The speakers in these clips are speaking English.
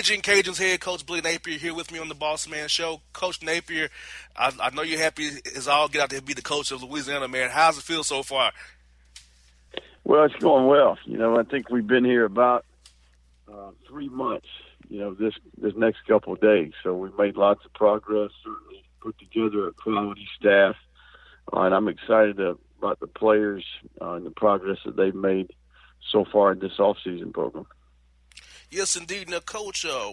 Ragin' Cajuns head coach Billy Napier here with me on the Boss Man Show. Coach Napier, I, I know you're happy as all get out to be the coach of Louisiana, man. How's it feel so far? Well, it's going well. You know, I think we've been here about uh, three months. You know, this this next couple of days, so we've made lots of progress. Certainly, put together a quality staff, uh, and I'm excited about the players uh, and the progress that they've made so far in this off-season program. Yes, indeed. Now, Coach, uh,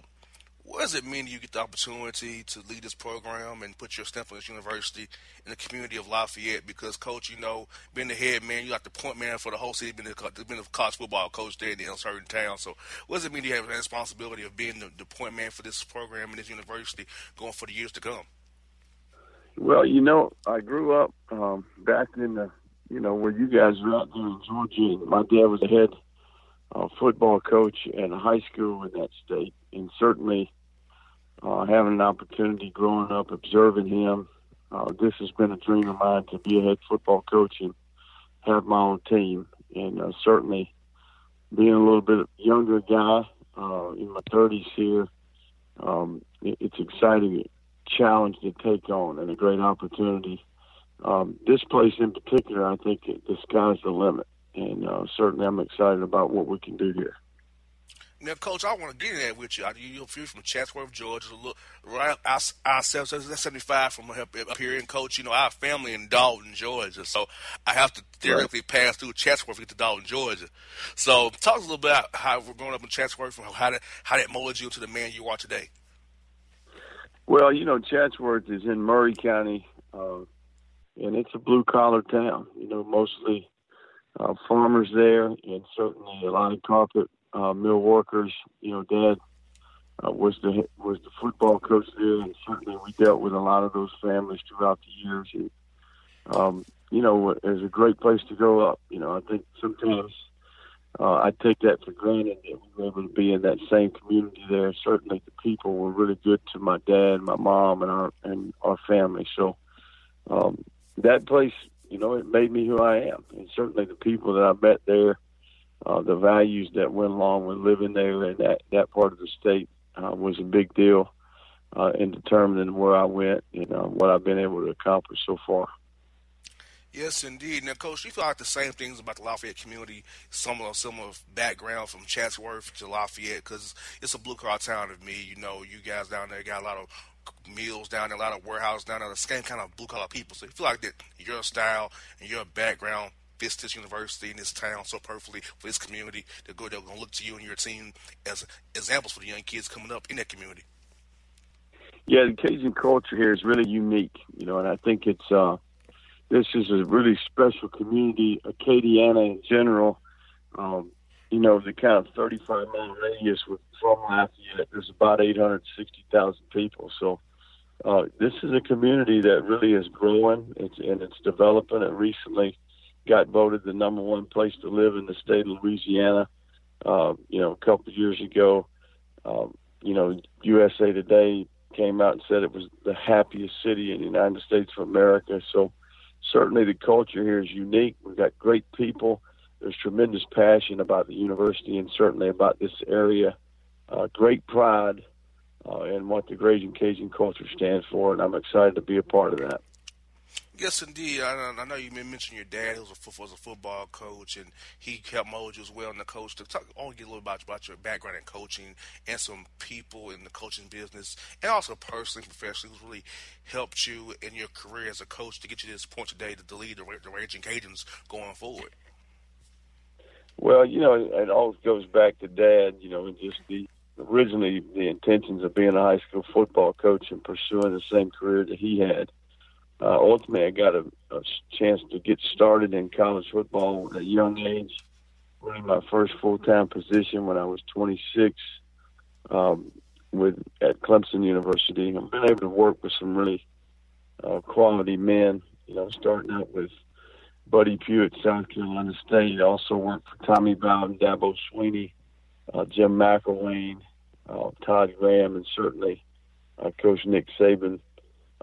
what does it mean you get the opportunity to lead this program and put your stamp on this university in the community of Lafayette? Because, Coach, you know, being the head man, you got the point man for the whole city, being the, being a college football coach there in a certain town. So, what does it mean to have the responsibility of being the, the point man for this program and this university going for the years to come? Well, you know, I grew up um, back in the, you know, where you guys were out there in Georgia. My dad was the head uh, football coach at a high school in that state, and certainly uh, having an opportunity growing up, observing him, uh, this has been a dream of mine to be a head football coach and have my own team. And uh, certainly, being a little bit younger guy uh, in my 30s here, um, it, it's exciting challenge to take on and a great opportunity. Um, this place in particular, I think the sky's the limit and uh, certainly I'm excited about what we can do here. Now, Coach, I want to get in there with you. You're from Chatsworth, Georgia, a little right I, I, 75 from up here, and Coach, you know, our family in Dalton, Georgia, so I have to theoretically right. pass through Chatsworth to get to Dalton, Georgia. So, talk a little bit about how we're growing up in Chatsworth and how that how that molded you to the man you are today. Well, you know, Chatsworth is in Murray County, uh, and it's a blue collar town. You know, mostly uh, farmers there, and certainly a lot of carpet uh, mill workers. You know, Dad uh, was the was the football coach there, and certainly we dealt with a lot of those families throughout the years. And um, you know, it's a great place to grow up. You know, I think sometimes uh, I take that for granted that we were able to be in that same community there. Certainly, the people were really good to my dad, my mom, and our and our family. So um, that place you know, it made me who I am. And certainly the people that I met there, uh, the values that went along with living there in that, that part of the state uh, was a big deal uh, in determining where I went and uh, what I've been able to accomplish so far. Yes, indeed. Now, Coach, you feel like the same things about the Lafayette community, similar similar background from Chatsworth to Lafayette, because it's a blue collar town to me. You know, you guys down there got a lot of mills down there, a lot of warehouses down there, the same kind of blue collar people. So you feel like that your style and your background fits this university in this town so perfectly for this community. They're good. They're going to look to you and your team as examples for the young kids coming up in that community. Yeah, the Cajun culture here is really unique, you know, and I think it's uh, this is a really special community, Acadiana in general. Um, you know, the kind of 35 mile radius with, from Lafayette, there's about 860,000 people. So uh, this is a community that really is growing it's, and it's developing. It recently got voted the number one place to live in the state of Louisiana. Uh, you know, a couple of years ago, um, you know, USA Today came out and said it was the happiest city in the United States of America. So certainly the culture here is unique. We've got great people there's tremendous passion about the university and certainly about this area. Uh, great pride uh, in what the Ragin' Cajun culture stands for, and I'm excited to be a part of that. Yes, indeed. I, I know you mentioned your dad was a, was a football coach, and he helped mold you as well in the coach. To talk, I want to get a little about, about your background in coaching and some people in the coaching business, and also personally, professionally, who's really helped you in your career as a coach to get you to this point today to lead the, the Ragin' Cajuns going forward. Well, you know, it all goes back to Dad. You know, and just the originally the intentions of being a high school football coach and pursuing the same career that he had. Uh, ultimately, I got a, a chance to get started in college football at a young age. Really, my first full time position when I was 26 um, with at Clemson University. I've been able to work with some really uh, quality men. You know, starting out with Buddy Pough at South Carolina State. Also worked for Tommy Bowden, Dabo Swinney, uh, Jim McElwain, uh, Todd Graham, and certainly uh, Coach Nick Saban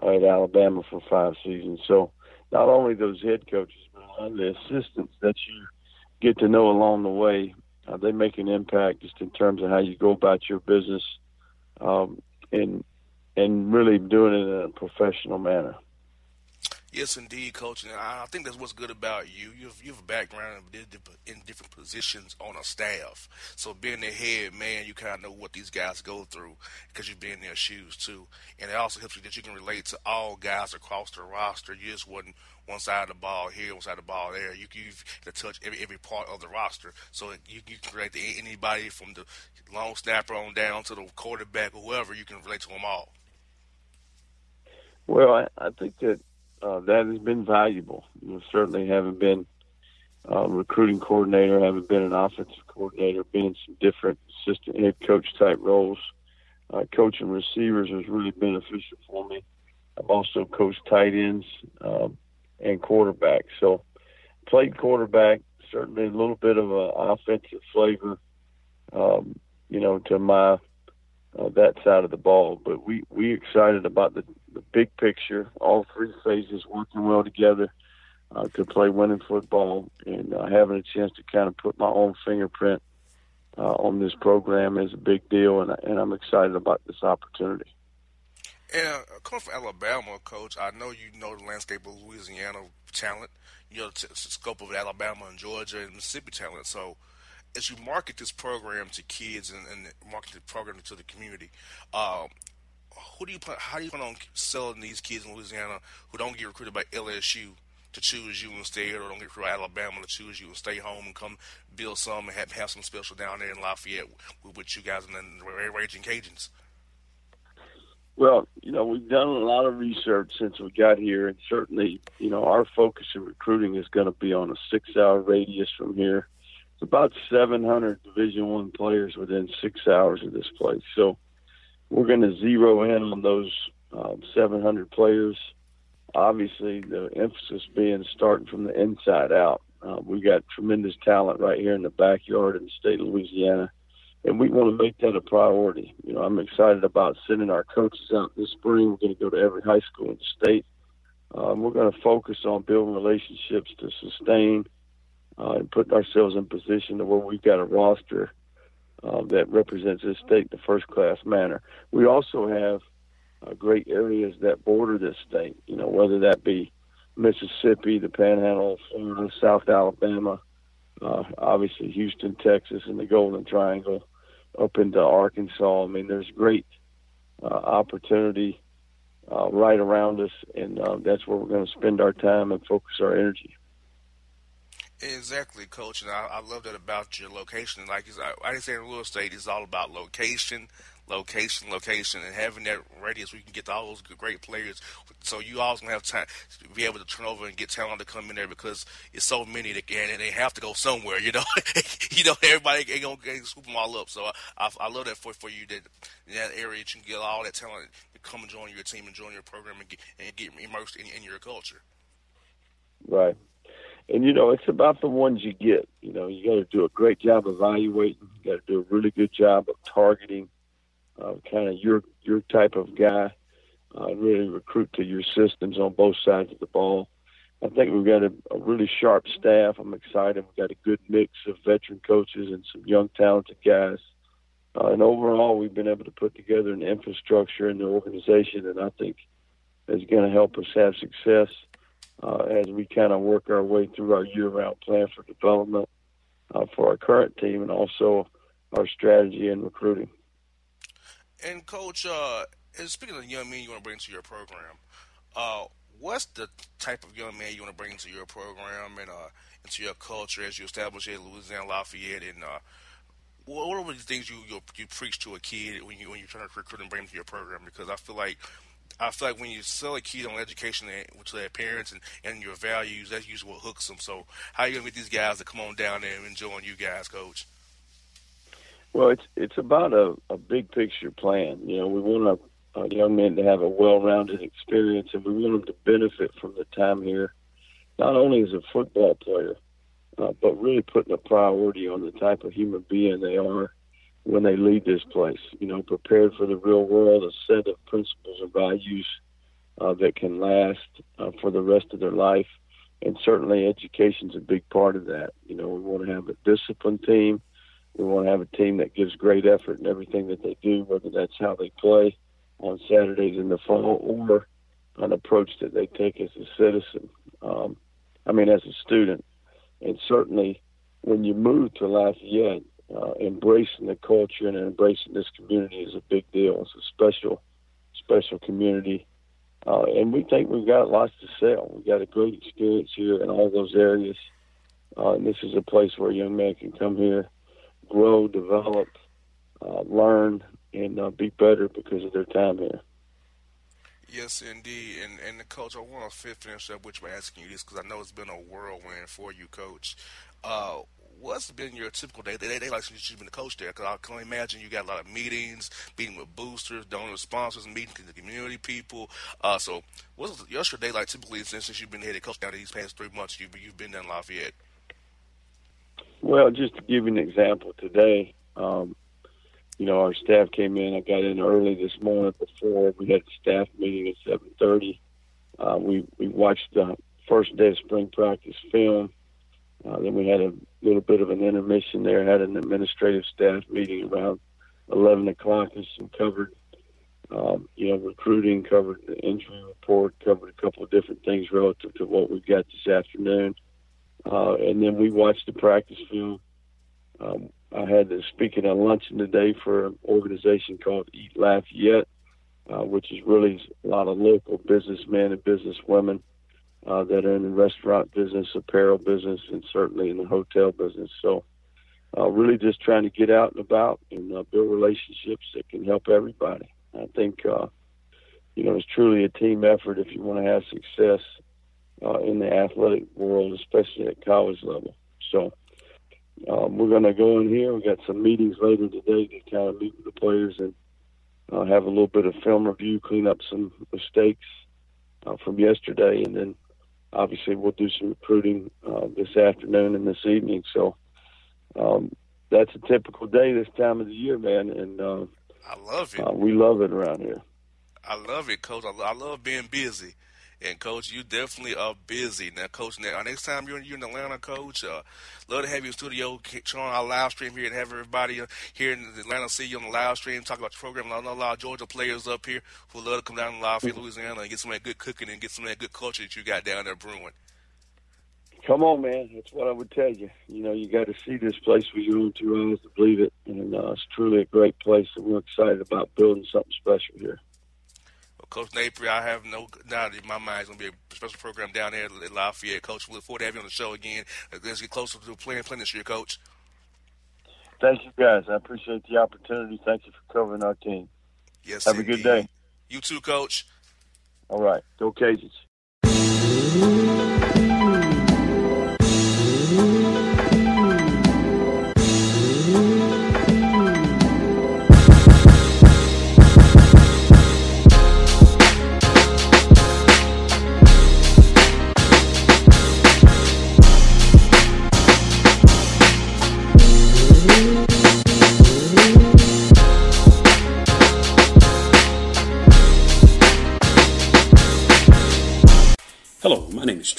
at Alabama for five seasons. So not only those head coaches, but a lot of the assistants that you get to know along the way uh, they make an impact just in terms of how you go about your business, um, and and really doing it in a professional manner. Yes, indeed, coach. And I think that's what's good about you. You have, you have a background in different positions on a staff. So being the head man, you kind of know what these guys go through because you've been in their shoes too. And it also helps you that you can relate to all guys across the roster. You just wasn't one side of the ball here, one side of the ball there. You to touch every every part of the roster. So you, you can relate to anybody from the long snapper on down to the quarterback whoever. You can relate to them all. Well, I, I think that uh, that has been valuable. You know, certainly having been uh, recruiting coordinator, having been an offensive coordinator, been in some different assistant head coach type roles, uh, coaching receivers was really beneficial for me. I've also coached tight ends um, and quarterbacks. So played quarterback, certainly a little bit of an offensive flavor, um, you know, to my uh, that side of the ball. But we we excited about the the big picture, all three phases working well together uh, to play winning football, and uh, having a chance to kind of put my own fingerprint uh, on this program is a big deal, and and I'm excited about this opportunity. And uh, coming from Alabama, coach, I know you know the landscape of Louisiana talent. You know the, scope of Alabama and Georgia and Mississippi talent. So as you market this program to kids and, and market the program to the community, um, who do you plan, how do you plan on selling these kids in Louisiana who don't get recruited by LSU to choose you instead, or don't get recruited by Alabama to choose you and stay home and come build some and have, have some special down there in Lafayette with, with you guys and then Ragin' Cajuns? Well, you know, we've done a lot of research since we got here, and certainly, you know, our focus in recruiting is going to be on a six-hour radius from here it's about 700 Division One players within six hours of this place. So we're going to zero in on those um, 700 players. Obviously, the emphasis being starting from the inside out. Uh, we got tremendous talent right here in the backyard in the state of Louisiana, and we want to make that a priority. You know, I'm excited about sending our coaches out this spring. We're going to go to every high school in the state. Um, we're going to focus on building relationships to sustain uh, and putting ourselves in position to where we've got a roster uh, that represents this state in a first class manner. We also have uh, great areas that border this state, you know, whether that be Mississippi, the Panhandle, Florida, South Alabama, uh, obviously Houston, Texas, and the Golden Triangle, up into Arkansas. I mean, there's great uh, opportunity uh, right around us, and uh, that's where we're going to spend our time and focus our energy. Exactly, coach, and I, I love that about your location. Like I, I say in real estate, it's all about location, location, location, and having that radius you can get all those great players. So you always gonna have time to be able to turn over and get talent to come in there because it's so many that and they have to go somewhere. You know, you know everybody ain't gonna, ain't swoop them all up. So I, I, I love that for for you that in that area you can get all that talent to come and join your team and join your program and get and get immersed in, in your culture. Right and you know it's about the ones you get. You know, you got to do a great job evaluating. You got to do a really good job of targeting, uh, kind of your your type of guy. Uh, really recruit to your systems on both sides of the ball. I think we've got a, a really sharp staff. I'm excited. We've got a good mix of veteran coaches and some young talented guys. Uh, and overall, we've been able to put together an infrastructure in the organization that I think is going to help us have success uh, as we kind of work our way through our year-round plan for development uh, for our current team and also our strategy and recruiting. And coach, uh, speaking of young men you want to bring to your program, uh, what's the type of young man you want to bring into your program and uh, into your culture as you establish it at Louisiana Lafayette? And uh, what are the things you, you you preach to a kid when you when you try to recruit and bring them to your program? Because I feel like I feel like when you sell a kid on education to their parents and, and your values, that's usually what hooks them. So, how are you gonna get these guys to come on down there and join you guys, Coach? Well, it's it's about a, a big picture plan. You know, we want our, our young men to have a well-rounded experience, and we want them to benefit from the time here, not only as a football player, uh, but really putting a priority on the type of human being they are when they leave this place. You know, prepared for the real world, a set of principles and values uh, that can last uh, for the rest of their life. And certainly, education's a big part of that. You know, we want to have a disciplined team. we want to have a team that gives great effort in everything that they do, whether that's how they play on Saturdays in the fall or an approach that they take as a citizen. Um, I mean, as a student, and certainly when you move to Lafayette, uh, embracing the culture and embracing this community is a big deal. It's a special, special community, uh, and we think we've got lots to sell. We've got a great experience here in all those areas, uh, and this is a place where young man can come here, grow, develop, uh, learn, and uh, be better because of their time here. Yes, indeed. And and the coach, I want to finish up with by asking you this because I know it's been a whirlwind for you, coach. What's been your typical day? They, they, they like since you've been the coach there, because I can only imagine you got a lot of meetings, meeting with boosters, donor sponsors, meeting with the community people. Uh, so, what's your day like typically since, since you've been head coach down these past three months? You've you've been down Lafayette. Well, just to give you an example, today, um, you know, our staff came in. I got in early this morning before we had the staff meeting at seven thirty. Uh, we we watched the first day of spring practice film. Uh, then we had a little bit of an intermission there. Had an administrative staff meeting around eleven o'clock, and some covered, um, you know, recruiting, covered the injury report, covered a couple of different things relative to what we've got this afternoon. Uh, and then we watched the practice film. Um, I had to speak at a luncheon today for an organization called Eat Lafayette, uh, which is really a lot of local businessmen and businesswomen uh, that are in the restaurant business, apparel business, and certainly in the hotel business. So, uh, really just trying to get out and about and uh, build relationships that can help everybody. I think, uh, you know, it's truly a team effort if you want to have success uh, in the athletic world, especially at college level. So, um, we're going to go in here. We got some meetings later today to kind of meet with the players and uh, have a little bit of film review, clean up some mistakes uh, from yesterday, and then obviously we'll do some recruiting uh, this afternoon and this evening. So um, that's a typical day this time of the year, man. And uh, I love it. Uh, we love it around here. I love it, Coach. I, I love being busy. And coach, you definitely are busy now, coach. Now, next time you're in, you're in Atlanta, coach, uh, love to have you in studio, showing our live stream here, and have everybody here in Atlanta see you on the live stream, talk about your program. I know a lot of Georgia players up here who love to come down to Lafayette, Louisiana, and get some of that good cooking and get some of that good culture that you got down there brewing. Come on, man. That's what I would tell you. You know, you got to see this place with your own two eyes to believe it, and uh, it's truly a great place, and we're excited about building something special here. Coach Napier, I have no doubt in my mind it's going to be a special program down there at Lafayette. Coach, we look forward to having you on the show again. Let's get closer to playing, playing this year, Coach. Thank you, guys. I appreciate the opportunity. Thank you for covering our team. Yes, Have indeed. a good day. You too, Coach. All right. Go Cajuns.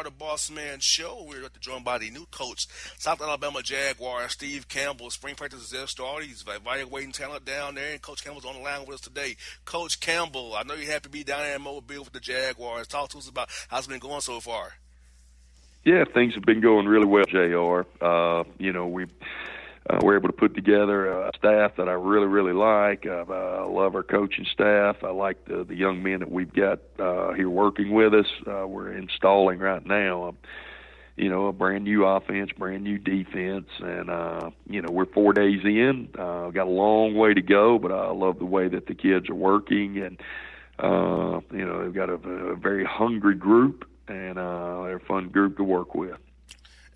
In the Boss Man show. We're joined by the new coach, South Alabama Jaguar, Steve Campbell. Spring practice is just started. He's evaluating talent down there, and Coach Campbell's on the line with us today. Coach Campbell, I know you're happy to be down there in Mobile with the Jaguars. Talk to us about how it's been going so far. Yeah, things have been going really well, Jr. Uh, you know, we uh, we're able to put together a staff that I really, really like. Uh, I love our coaching staff. I like the, the young men that we've got uh, here working with us. Uh, we're installing right now, um, you know, a brand new offense, brand new defense, and uh, you know, we're four days in. Uh, got a long way to go, but I love the way that the kids are working, and uh, you know, they've got a, a very hungry group, and uh, they're a fun group to work with.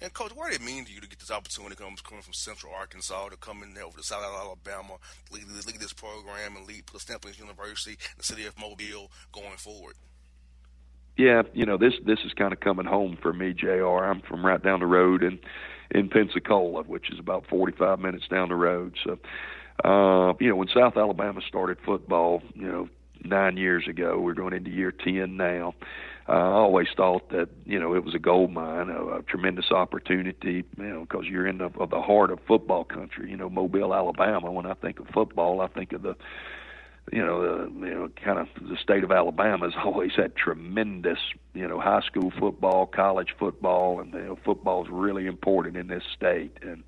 And coach, what did it mean to you to get this opportunity coming from Central Arkansas to come in there over to South Alabama, lead, lead this program and lead a University, the city of Mobile going forward? Yeah, you know this this is kind of coming home for me, Jr. I'm from right down the road in in Pensacola, which is about 45 minutes down the road. So, uh, you know, when South Alabama started football, you know, nine years ago, we're going into year 10 now uh, I always thought that you know it was a gold mine, a, a tremendous opportunity. You know, because you're in the, the heart of football country. You know, Mobile, Alabama. When I think of football, I think of the you know, the, you know, kind of the state of Alabama has always had tremendous, you know, high school football, college football, and you know, football is really important in this state. And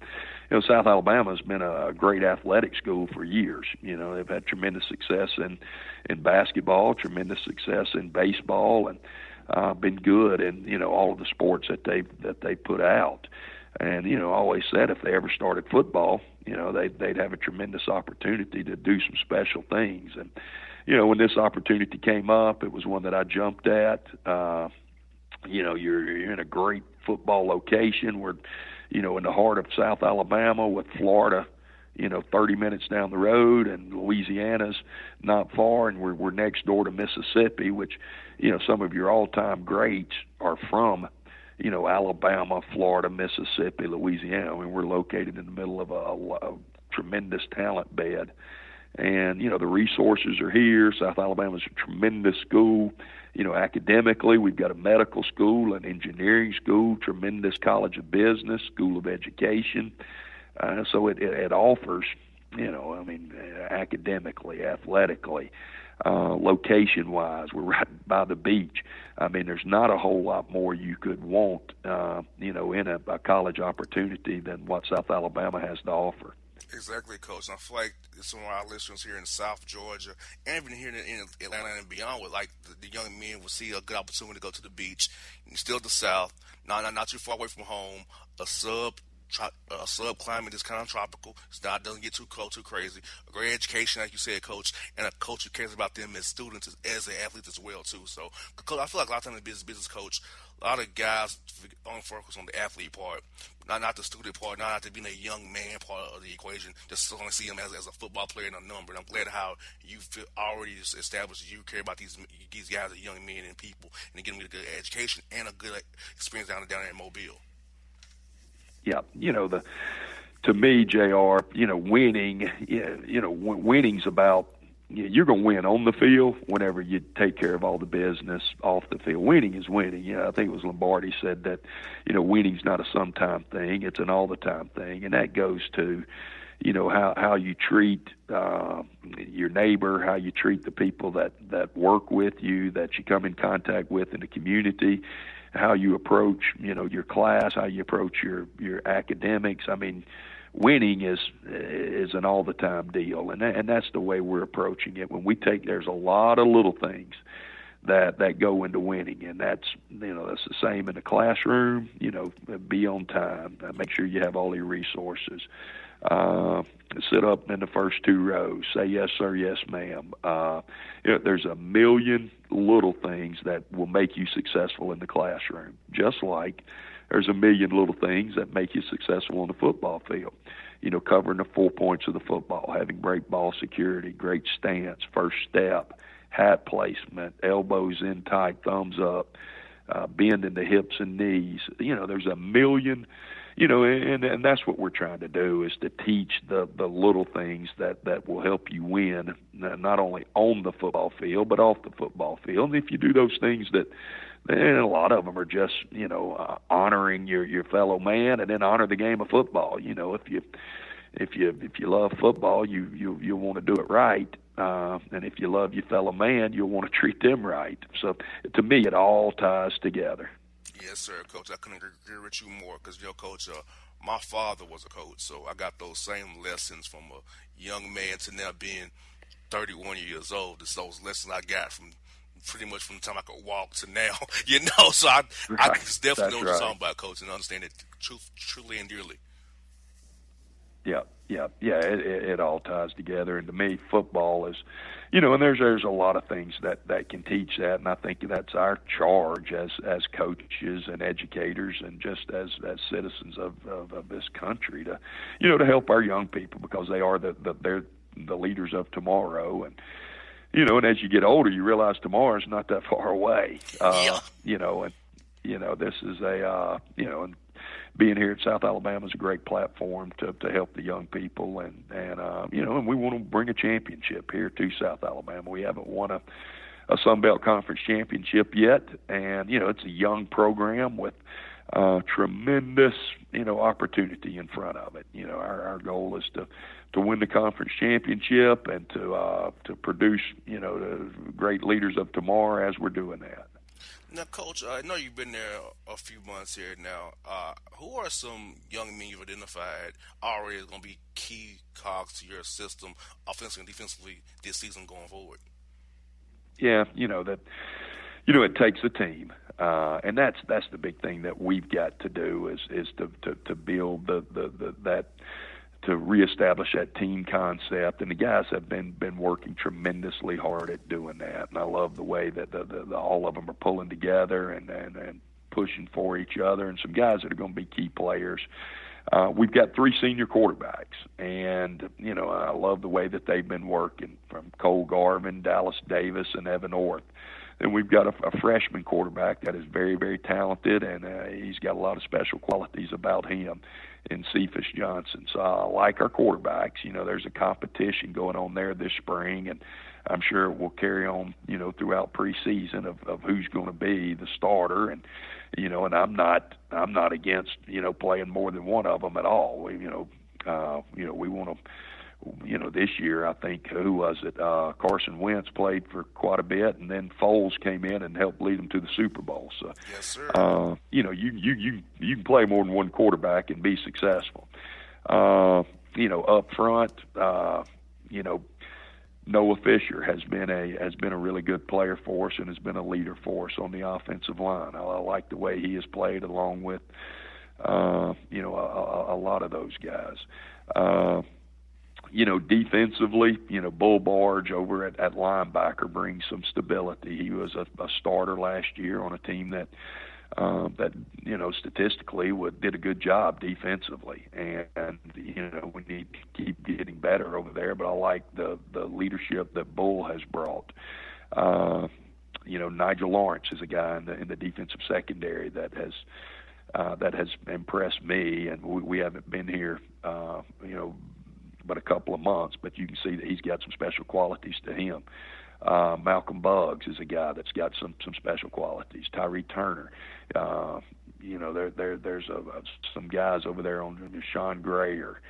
you know, South Alabama has been a great athletic school for years. You know, they've had tremendous success in in basketball, tremendous success in baseball, and uh, been good in you know all of the sports that they that they put out. And you know, I always said if they ever started football, you know, they they'd have a tremendous opportunity to do some special things. And you know, when this opportunity came up, it was one that I jumped at. Uh, you know, you're you're in a great football location. We're, you know, in the heart of South Alabama with Florida you know 30 minutes down the road and Louisiana's not far and we're we're next door to Mississippi which you know some of your all-time greats are from you know Alabama, Florida, Mississippi, Louisiana. I mean we're located in the middle of a, a tremendous talent bed. And you know the resources are here. South Alabama is a tremendous school. You know, academically, we've got a medical school, an engineering school, tremendous college of business, school of education. Uh, so it, it, it offers, you know, I mean, uh, academically, athletically, uh, location wise, we're right by the beach. I mean, there's not a whole lot more you could want, uh, you know, in a, a college opportunity than what South Alabama has to offer. Exactly, Coach. I feel like some of our listeners here in South Georgia, and even here in Atlanta and beyond, would like the, the young men will see a good opportunity to go to the beach. Still the South, not, not not too far away from home, a sub uh, sub climate is kind of tropical. It's not doesn't get too cold, too crazy. A great education, like you said, coach, and a coach who cares about them as students as, as athletes as well too. So, I feel like a lot of times business business coach, a lot of guys only focus on the athlete part, not not the student part, not to being a young man part of the equation. Just only see him as, as a football player and a number. And I'm glad how you feel already established you care about these these guys as young men and people, and getting them a good education and a good experience down down there in Mobile yeah, you know the to me, Jr. You know, winning, you know, winning's about you're going to win on the field whenever you take care of all the business off the field. Winning is winning. Know, I think it was Lombardi said that, you know, winning's not a sometime thing; it's an all the time thing, and that goes to, you know, how how you treat uh, your neighbor, how you treat the people that that work with you, that you come in contact with in the community, how you approach, you know, your class, how you approach your your academics. I mean, winning is is an all the time deal, and and that's the way we're approaching it. When we take, there's a lot of little things that that go into winning, and that's you know that's the same in the classroom. You know, be on time, make sure you have all your resources uh, sit up in the first two rows, say yes sir, yes ma'am. Uh, you know, there's a million little things that will make you successful in the classroom, just like there's a million little things that make you successful on the football field. You know, covering the four points of the football, having great ball security, great stance, first step, hat placement, elbows in tight, thumbs up, uh, bending the hips and knees. You know, there's a million you know, and and that's what we're trying to do is to teach the the little things that that will help you win, not only on the football field but off the football field. And if you do those things that and a lot of them are just you know uh, honoring your your fellow man and then honor the game of football. You know if you if you if you love football you you you want to do it right. Uh and if you love your fellow man you'll want to treat them right. So to me it all ties together yes sir coach i couldn't agree with you more because you know coach uh, my father was a coach so i got those same lessons from a young man to now being 31 years old it's those lessons i got from pretty much from the time I could walk to now, you know. So I, right. I definitely That's know what right. you're talking about, coach, and understand it truth, truly and dearly. Yeah, yeah, yeah. It, it, it all ties together, and to me, football is, you know, and there's there's a lot of things that that can teach that, and I think that's our charge as as coaches and educators, and just as as citizens of of, of this country to, you know, to help our young people because they are the, the they're the leaders of tomorrow, and you know, and as you get older, you realize tomorrow's not that far away. Uh, yeah. You know, and you know, this is a uh, you know, and being here at South Alabama is a great platform to to help the young people, and and uh, you know, and we want to bring a championship here to South Alabama. We haven't won a a Sun Belt Conference championship yet, and you know, it's a young program with uh, tremendous, you know, opportunity in front of it. You know, our, our goal is to to win the conference championship and to uh, to produce you know the great leaders of tomorrow as we're doing that. Now, Coach, I know you've been there a few months here now. Uh, who are some young men you've identified already going to be key cogs to your system, offensively and defensively, this season going forward? Yeah, you know that. You know, it takes a team, uh, and that's that's the big thing that we've got to do is is to to, to build the, the, the that to reestablish that team concept. And the guys have been been working tremendously hard at doing that. And I love the way that the, the, the all of them are pulling together and, and and pushing for each other. And some guys that are going to be key players. Uh, we've got three senior quarterbacks, and you know I love the way that they've been working from Cole Garvin, Dallas Davis, and Evan Orth. Then we've got a, a freshman quarterback that is very, very talented, and uh, he's got a lot of special qualities about him in Cephus Johnson. So I like our quarterbacks. You know, there's a competition going on there this spring, and I'm sure it will carry on, you know, throughout preseason of, of who's going to be the starter. And you know, and I'm not I'm not against you know playing more than one of them at all. We, you know, uh, you know, we want to you know, this year I think who was it? Uh, Carson Wentz played for quite a bit, and then Foles came in and helped lead them to the Super Bowl. So, yes, sir. Uh, you know, you you you you can play more than one quarterback and be successful. Uh, you know, up front, uh, you know, Noah Fisher has been a has been a really good player for us and has been a leader for us on the offensive line. I, I like the way he has played along with, uh, you know, a, a, a lot of those guys. Uh, you know, defensively, you know, Bull Barge over at, at linebacker brings some stability. He was a, a starter last year on a team that um, that you know statistically would, did a good job defensively, and, and you know we need to keep getting better over there. But I like the the leadership that Bull has brought. Uh, you know, Nigel Lawrence is a guy in the in the defensive secondary that has uh, that has impressed me, and we, we haven't been here, uh, you know, but a couple of months. But you can see that he's got some special qualities to him. Uh, Malcolm Buggs is a guy that's got some some special qualities. Tyree Turner, uh, you know, there there there's a, a, some guys over there on Sean Grayer.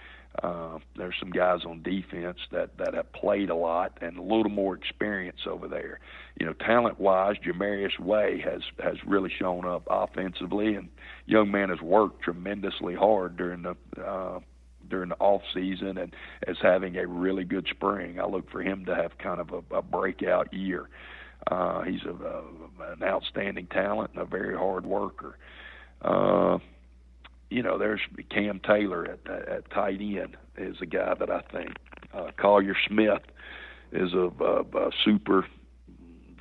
Uh, there's some guys on defense that that have played a lot and a little more experience over there. You know, talent wise, Jamarius Way has has really shown up offensively, and young man has worked tremendously hard during the uh, during the off season and as having a really good spring. I look for him to have kind of a, a breakout year. Uh, he's a, a, an outstanding talent and a very hard worker. Uh, you know, there's Cam Taylor at, at tight end is a guy that I think uh, Collier Smith is a, a, a super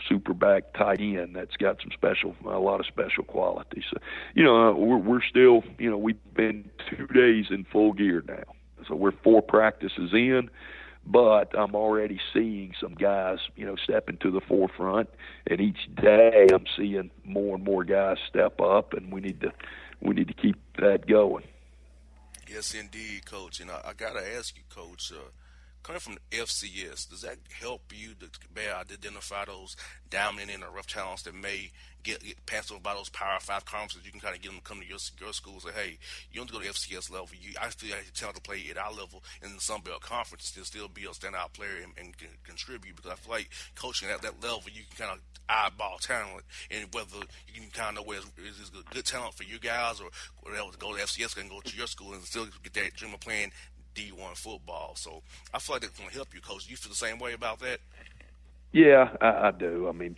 super back tight end that's got some special, a lot of special qualities. So, you know, uh, we're, we're still, you know, we've been two days in full gear now. So we're four practices in, but I'm already seeing some guys, you know, step into the forefront. And each day I'm seeing more and more guys step up, and we need to, we need to keep that going. Yes, indeed, Coach. And I, I got to ask you, Coach, uh, coming from the FCS, does that help you to better identify those dominant and rough talents that may get, get passed over by those Power Five conferences? You can kind of get them to come to your, your school and say, hey, you don't have to go to FCS level. You, I feel like you talent to play at our level in the Sun Belt Conference to still be a standout player and, and contribute because I feel like coaching at that level, you can kind of eyeball talent and whether you can kind of know where is this good talent for you guys or whatever to go to FCS and go to your school and still get that dream of playing D1 football. So I feel like that's going to help you, Coach. You feel the same way about that? Yeah, I, I do. I mean,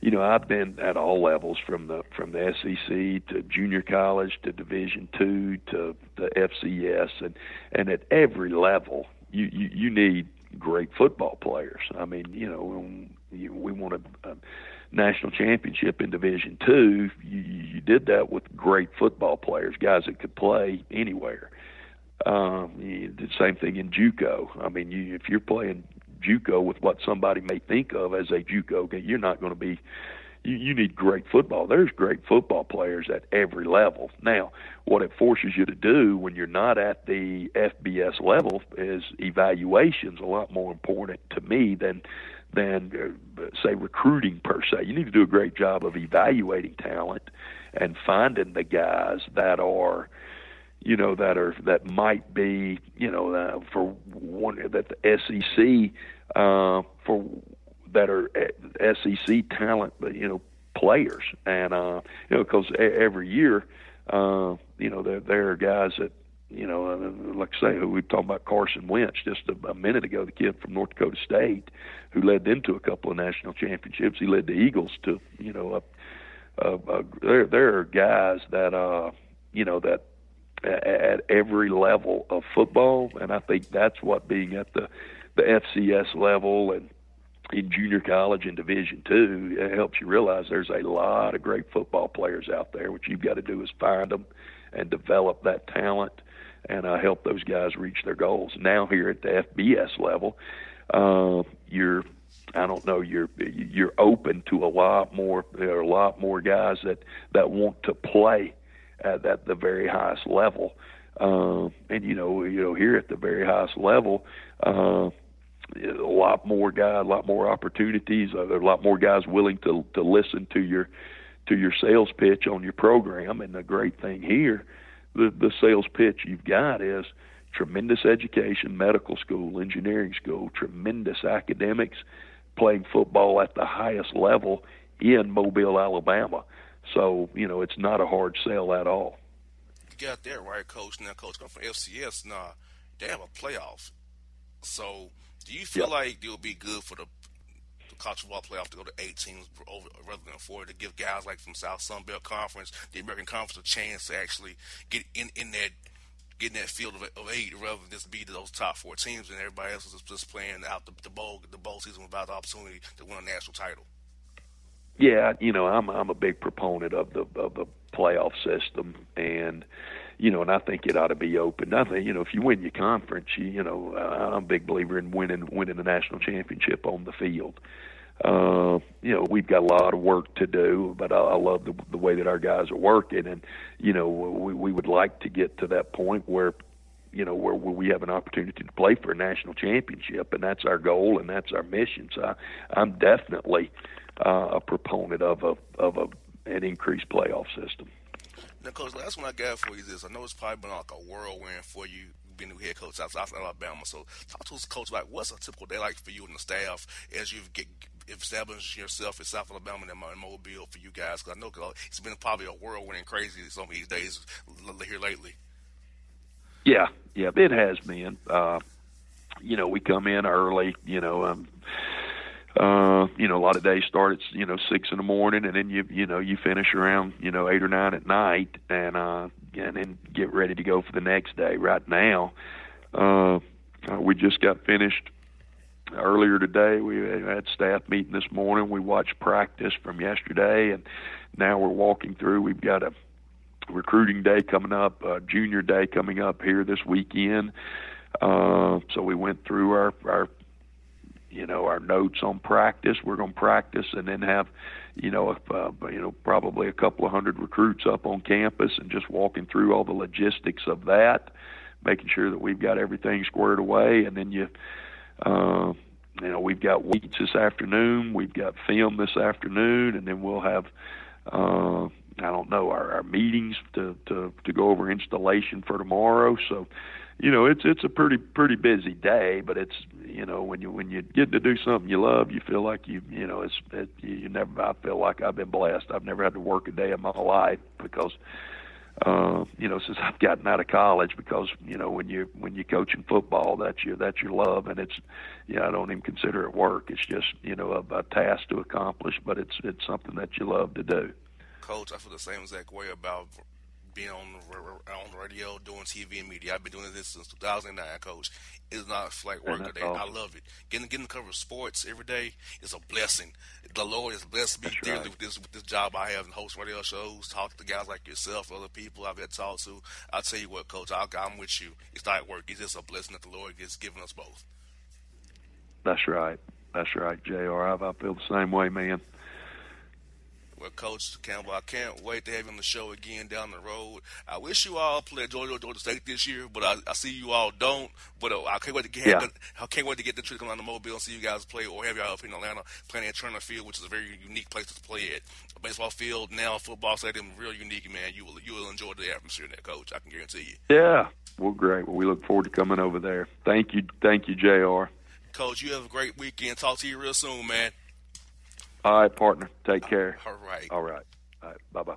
you know, I've been at all levels from the from the SEC to junior college to Division two to the FCS, and and at every level, you you, you need great football players. I mean, you know, we want a, a national championship in Division two. You, you did that with great football players, guys that could play anywhere. Um, the same thing in JUCO. I mean, you, if you're playing JUCO with what somebody may think of as a JUCO game, you're not going to be. You, you need great football. There's great football players at every level. Now, what it forces you to do when you're not at the FBS level is evaluations a lot more important to me than than uh, say recruiting per se. You need to do a great job of evaluating talent and finding the guys that are you know that are that might be you know uh, for one that the SEC uh, for that are uh, SEC talent, but you know players, and uh, you know because every year uh, you know there there are guys that you know uh, like I say we talked about Carson Wentz just a, a minute ago, the kid from North Dakota State who led them to a couple of national championships. He led the Eagles to you know a, a, a there there are guys that uh you know that at every level of football, and I think that's what being at the the FCS level and in junior college and Division two helps you realize there's a lot of great football players out there. What you've got to do is find them and develop that talent and uh, help those guys reach their goals. Now here at the FBS level, uh, you're I don't know you're you're open to a lot more there are a lot more guys that that want to play at, the very highest level. Uh, and you know, you know, here at the very highest level, uh, a lot more guys, a lot more opportunities. Uh, there are a lot more guys willing to to listen to your to your sales pitch on your program. And the great thing here, the the sales pitch you've got is tremendous education, medical school, engineering school, tremendous academics, playing football at the highest level in Mobile, Alabama. So you know, it's not a hard sell at all. You got that right, coach. Now, coach, come from FCS. Nah, they have a playoff. So, do you feel yep. like it would be good for the, the college football playoff to go to eight teams over, rather than four to give guys like from South Sun Belt Conference, the American Conference, a chance to actually get in in that get in that field of, of eight rather than just be those top four teams and everybody else is just playing out the, the bowl the bowl season without the opportunity to win a national title yeah, you know, I'm I'm a big proponent of the of the playoff system, and you know, and I think it ought to be open. I think you know, if you win your conference, you you know, I'm a big believer in winning winning the national championship on the field. Uh, you know, we've got a lot of work to do, but I, I love the the way that our guys are working, and you know, we we would like to get to that point where you know where, where we have an opportunity to play for a national championship, and that's our goal and that's our mission. So I, I'm definitely uh, a proponent of a of a an increased playoff system. Now, coach, last one I got for you is this: I know it's probably been like a whirlwind for you being new head coach out South Alabama. So, talk to us, coach, about what's a typical day like for you and the staff as you get established yourself in South Alabama and Mobile for you guys? Because I know it's been probably a whirlwind and crazy some of these days here lately. Yeah, yeah, it has been. Uh, you know, we come in early. You know, um, uh, you know, a lot of days start at you know six in the morning, and then you you know you finish around you know eight or nine at night, and uh, and then get ready to go for the next day. Right now, uh, uh, we just got finished earlier today. We had staff meeting this morning. We watched practice from yesterday, and now we're walking through. We've got a recruiting day coming up, uh, junior day coming up here this weekend. Uh, so we went through our our you know our notes on practice. We're going to practice and then have you know uh, you know probably a couple of hundred recruits up on campus and just walking through all the logistics of that. making sure that we've got everything squared away, and then you. Uh, you know, we've got weeks this afternoon, we've got film this afternoon, and then we'll have uh, I don't know our, our meetings to, to to go over installation for tomorrow. So, you know, it's it's a pretty pretty busy day, but it's you know when you when you get to do something you love, you feel like you you know it's it, you never. I feel like I've been blessed. I've never had to work a day in my life because uh, you know, since I've gotten out of college because, you know, when you when you're coaching football, that's your that's your love and it's yeah, I don't even consider it work. It's just, you know, a, a task to accomplish, but it's it's something that you love to do. Coach, I feel the same exact way about being on on the radio, doing TV and media. I've been doing this since 2009, Coach. It's not like work a day. I love it. Getting getting to cover sports every day is a blessing. The Lord has blessed me dearly right. with this with this job I have and host radio shows, talk to guys like yourself, other people I've had talked to. I'll tell you what, Coach, i am with you. It's not work. It's just a blessing that the Lord has given us both. That's right. That's right, Jr. I, I feel the same way, man. Well, Coach Campbell, I can't wait to have you on the show again down the road. I wish you all played Georgia, Georgia State this year, but I, I see you all don't. But uh, I can't wait to get yeah. I can't wait to get the trip on the Mobile and see you guys play, or have y'all up in Atlanta playing at Turner Field, which is a very unique place to play at. A baseball field now, football stadium, real unique, man. You will you will enjoy the atmosphere there, Coach. I can guarantee you. Yeah, well, great. Well, we look forward to coming over there. Thank you, thank you, Jr. Coach, you have a great weekend. Talk to you real soon, man. All right, partner. Take care. All right. All right. All right. Bye bye.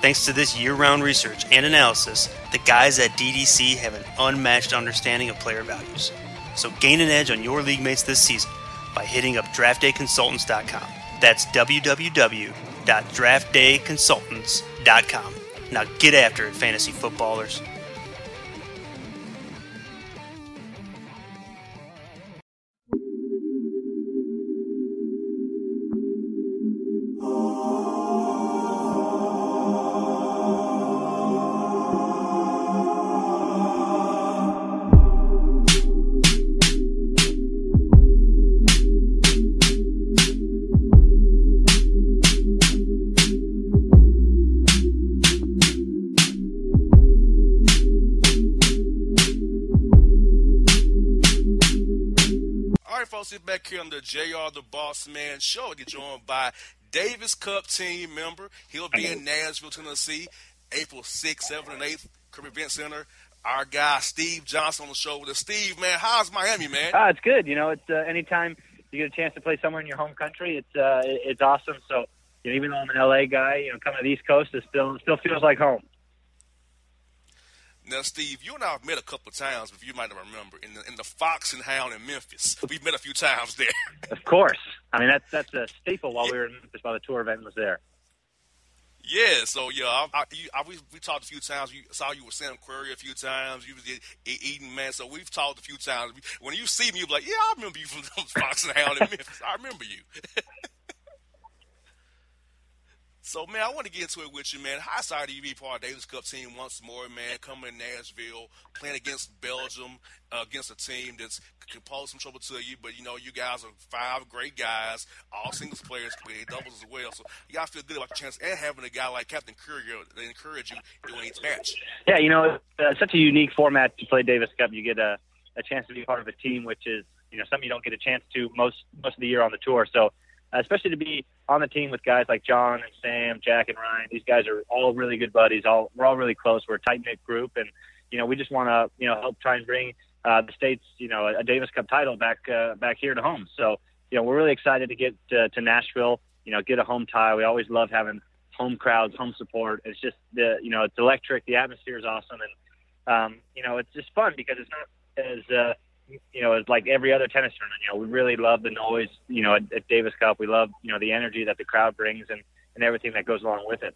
Thanks to this year round research and analysis, the guys at DDC have an unmatched understanding of player values. So gain an edge on your league mates this season by hitting up draftdayconsultants.com. That's www.draftdayconsultants.com. Now get after it, fantasy footballers. The JR the Boss Man show. Get joined by Davis Cup team member. He'll be in Nashville, Tennessee, April 6th, 7th, and 8th, Curb Event Center. Our guy Steve Johnson on the show with us. Steve, man, how's Miami, man? Ah, it's good. You know, it's uh, anytime you get a chance to play somewhere in your home country, it's uh, it's awesome. So, you know, even though I'm an LA guy, you know, coming to the East Coast, it still still feels like home. Now, Steve, you and I have met a couple of times, if you might not remember, in the in the Fox and Hound in Memphis. We've met a few times there. Of course. I mean, that's that's a staple while yeah. we were in Memphis while the tour event was there. Yeah, so yeah, I, I, you, I, we, we talked a few times. You saw you with Sam Querrey a few times. You was eating man, so we've talked a few times. When you see me, you be like, yeah, I remember you from Fox and Hound in Memphis. I remember you. So, man, I want to get into it with you, man. High side be part Davis Cup team once more, man? Coming to Nashville, playing against Belgium, uh, against a team that's can pose some trouble to you. But you know, you guys are five great guys, all singles players, play doubles as well. So you gotta feel good about the chance and having a guy like Captain Courier to encourage you doing each match. Yeah, you know, it's uh, such a unique format to play Davis Cup. You get a, a chance to be part of a team, which is you know something you don't get a chance to most most of the year on the tour. So especially to be on the team with guys like John and Sam, Jack and Ryan. These guys are all really good buddies. All we're all really close. We're a tight knit group, and you know we just want to you know help try and bring uh, the state's you know a Davis Cup title back uh, back here to home. So you know we're really excited to get to, to Nashville. You know, get a home tie. We always love having home crowds, home support. It's just the you know it's electric. The atmosphere is awesome, and um, you know it's just fun because it's not as uh, you know it's like every other tennis tournament. You know, we really love the noise. You know, at, at Davis Cup, we love you know the energy that the crowd brings and and everything that goes along with it.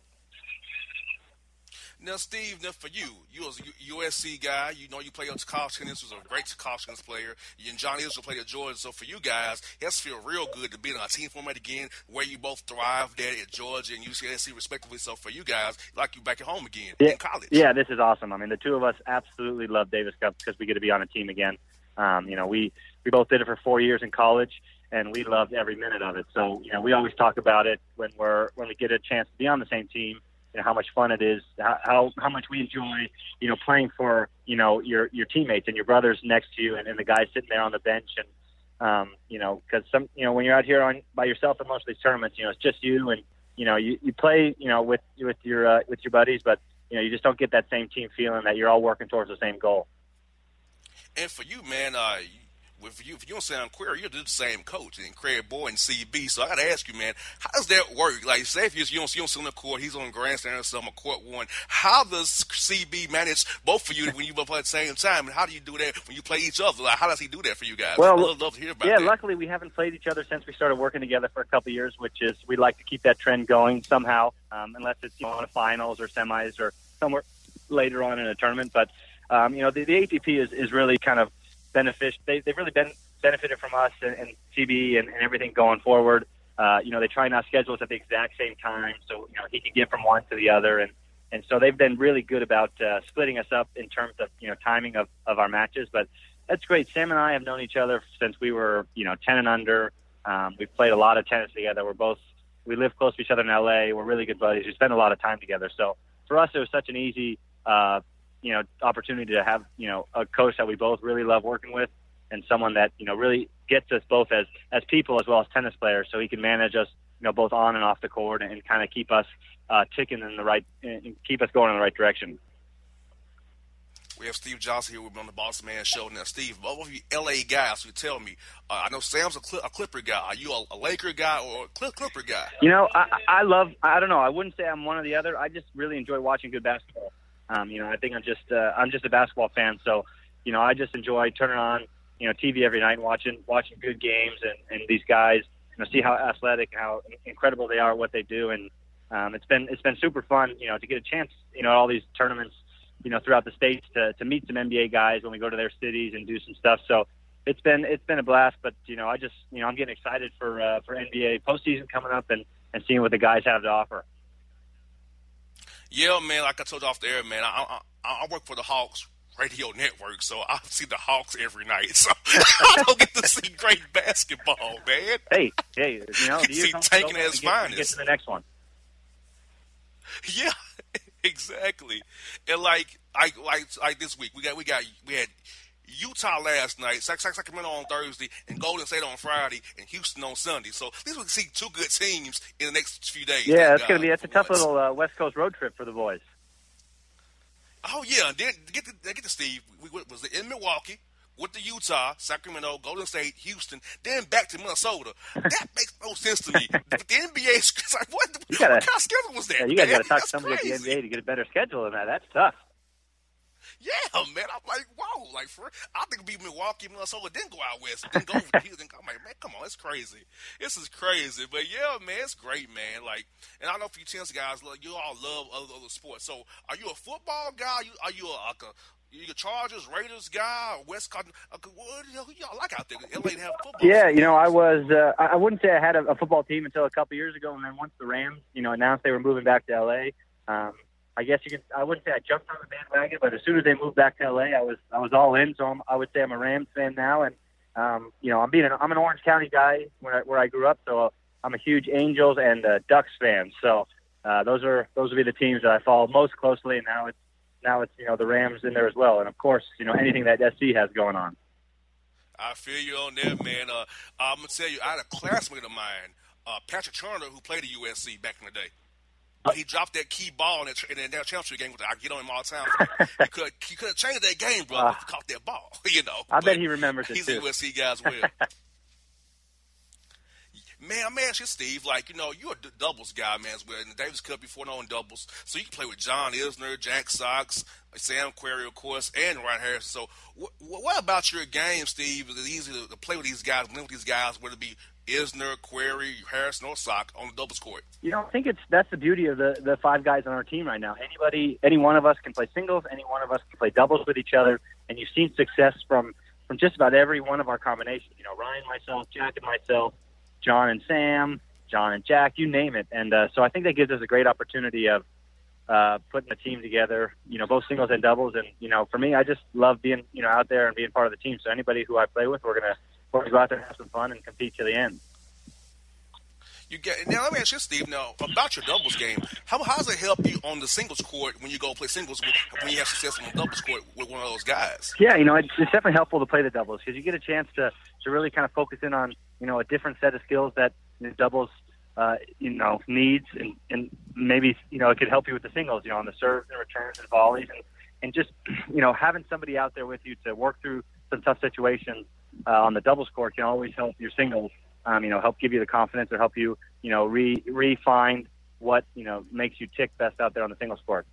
Now, Steve, now for you, you was a USC guy. You know you play at college tennis. Was a great college tennis player. You and John Isner played at Georgia. So for you guys, it has to feel real good to be in a team format again, where you both thrived at at Georgia and UCSC respectively. So for you guys, like you back at home again yeah, in college. Yeah, this is awesome. I mean, the two of us absolutely love Davis Cup because we get to be on a team again. Um, you know, we we both did it for four years in college, and we loved every minute of it. So you know, we always talk about it when we're when we get a chance to be on the same team you know, how much fun it is, how how much we enjoy, you know, playing for you know your your teammates and your brothers next to you, and, and the guys sitting there on the bench, and um, you know, because some you know when you're out here on by yourself in most of these tournaments, you know, it's just you, and you know, you you play, you know, with with your uh, with your buddies, but you know, you just don't get that same team feeling that you're all working towards the same goal. And for you, man, uh, if you if you don't Sam Querrey, you're the same coach and Craig Boynton CB. So I got to ask you, man, how does that work? Like, say if you, you don't you don't sit on the court, he's on grandstand or something, court one. How does CB manage both of you when you both play at the same time? And how do you do that when you play each other? Like, how does he do that for you guys? Well, I'd love, love to hear about yeah, that. luckily we haven't played each other since we started working together for a couple of years, which is we'd like to keep that trend going somehow, um, unless it's you know, on a finals or semis or somewhere later on in a tournament. But um, you know, the, the ATP is, is really kind of beneficial. They, they've really been benefited from us and, and CB and, and everything going forward. Uh, you know, they try not schedule us at the exact same time, so you know he can get from one to the other, and and so they've been really good about uh, splitting us up in terms of you know timing of of our matches. But that's great. Sam and I have known each other since we were you know ten and under. Um, we've played a lot of tennis together. We're both we live close to each other in LA. We're really good buddies. We spend a lot of time together. So for us, it was such an easy uh, you know opportunity to have you know a coach that we both really love working with and someone that you know really gets us both as as people as well as tennis players, so he can manage us, you know, both on and off the court, and, and kind of keep us uh, ticking in the right, and keep us going in the right direction. We have Steve Johnson here. We've been on the Boss Man Show. Now, Steve, both of you LA guys, you tell me. Uh, I know Sam's a, Cl- a, Clipper guy. Are you a, a Laker guy or a Cl- Clipper guy? You know, I, I love. I don't know. I wouldn't say I'm one or the other. I just really enjoy watching good basketball. Um, you know, I think I'm just uh, I'm just a basketball fan. So, you know, I just enjoy turning on you know TV every night, watching watching good games, and and these guys, you know, see how athletic, how incredible they are what they do, and um, it's been it's been super fun, you know, to get a chance, you know, at all these tournaments, you know, throughout the states to to meet some NBA guys when we go to their cities and do some stuff. So it's been it's been a blast, but you know, I just you know I'm getting excited for uh, for NBA postseason coming up and and seeing what the guys have to offer. Yeah, man. Like I told you off the air, man. I I, I work for the Hawks radio network, so I see the Hawks every night. So I don't get to see great basketball, man. Hey, hey, you know, you see taking as finest. Get to the next one. Yeah, exactly. And like, like, like, like this week, we got, we got, we had Utah last night, Sacramento on Thursday, and Golden State on Friday, and Houston on Sunday. So at least we can see two good teams in the next few days. Yeah, it's going to be that's a tough little uh, West Coast road trip for the boys. Oh yeah, and then get to get to Steve. We, was it in Milwaukee with the Utah, Sacramento, Golden State, Houston, then back to Minnesota. That makes no sense to me. the NBA, it's like what, gotta, what kind of schedule was that? Yeah, you guys got to talk to somebody at the NBA to get a better schedule than that. That's tough. Yeah, man. I'm like, wow. Like, for I think it'd be Milwaukee, Minnesota, then go out west, then go over to Houston. I'm like, man, come on, it's crazy. This is crazy. But yeah, man, it's great, man. Like, and I know for you tennis guys, like, you all love other, other sports. So, are you a football guy? Are you, are you a, like a you a Chargers, Raiders guy, West Coast? What you y'all like out there? LA have football. Yeah, you know, I was. Uh, I wouldn't say I had a, a football team until a couple years ago, and then once the Rams, you know, announced they were moving back to LA. Um, I guess you can. I wouldn't say I jumped on the bandwagon, but as soon as they moved back to LA, I was I was all in. So I'm, I would say I'm a Rams fan now, and um, you know I'm being an, I'm an Orange County guy where I, where I grew up, so I'm a huge Angels and uh, Ducks fan. So uh, those are those would be the teams that I follow most closely, and now it's now it's you know the Rams in there as well, and of course you know anything that SC has going on. I feel you on that, man. Uh, I'm gonna tell you, I had a classmate of mine, uh, Patrick Turner, who played at USC back in the day. But he dropped that key ball in that, in that championship game. With I get on him all the time. he could he could have changed that game, bro. Uh, if he caught that ball, you know. I bet he remembers it he's too. He's a USC guy as well. man, I'm asking Steve, like, you know, you're a d- doubles guy, man, as well. In the Davis Cup, before knowing doubles. So you can play with John Isner, Jack Sock, Sam Querrey, of course, and Ryan Harris. So wh- what about your game, Steve? Is it easy to, to play with these guys, live with these guys, whether it be Isner, Querrey, Harris, or Sock on the doubles court? You know, I think it's that's the beauty of the the five guys on our team right now. Anybody, any one of us can play singles. Any one of us can play doubles with each other, and you've seen success from from just about every one of our combinations. You know, Ryan, myself, Jack, and myself John and Sam, John and Jack, you name it. And uh, so I think that gives us a great opportunity of uh, putting a team together, you know, both singles and doubles. And, you know, for me, I just love being, you know, out there and being part of the team. So anybody who I play with, we're going to we're gonna go out there and have some fun and compete to the end. You get now. Let me ask you, Steve. Now about your doubles game, how, how does it help you on the singles court when you go play singles with, when you have success on the doubles court with one of those guys? Yeah, you know, it's, it's definitely helpful to play the doubles because you get a chance to to really kind of focus in on you know a different set of skills that you doubles uh, you know needs, and and maybe you know it could help you with the singles, you know, on the serves and returns and volleys, and and just you know having somebody out there with you to work through some tough situations uh, on the doubles court can always help your singles um, you know, help give you the confidence or help you, you know, re refine what you know makes you tick best out there on the singles court.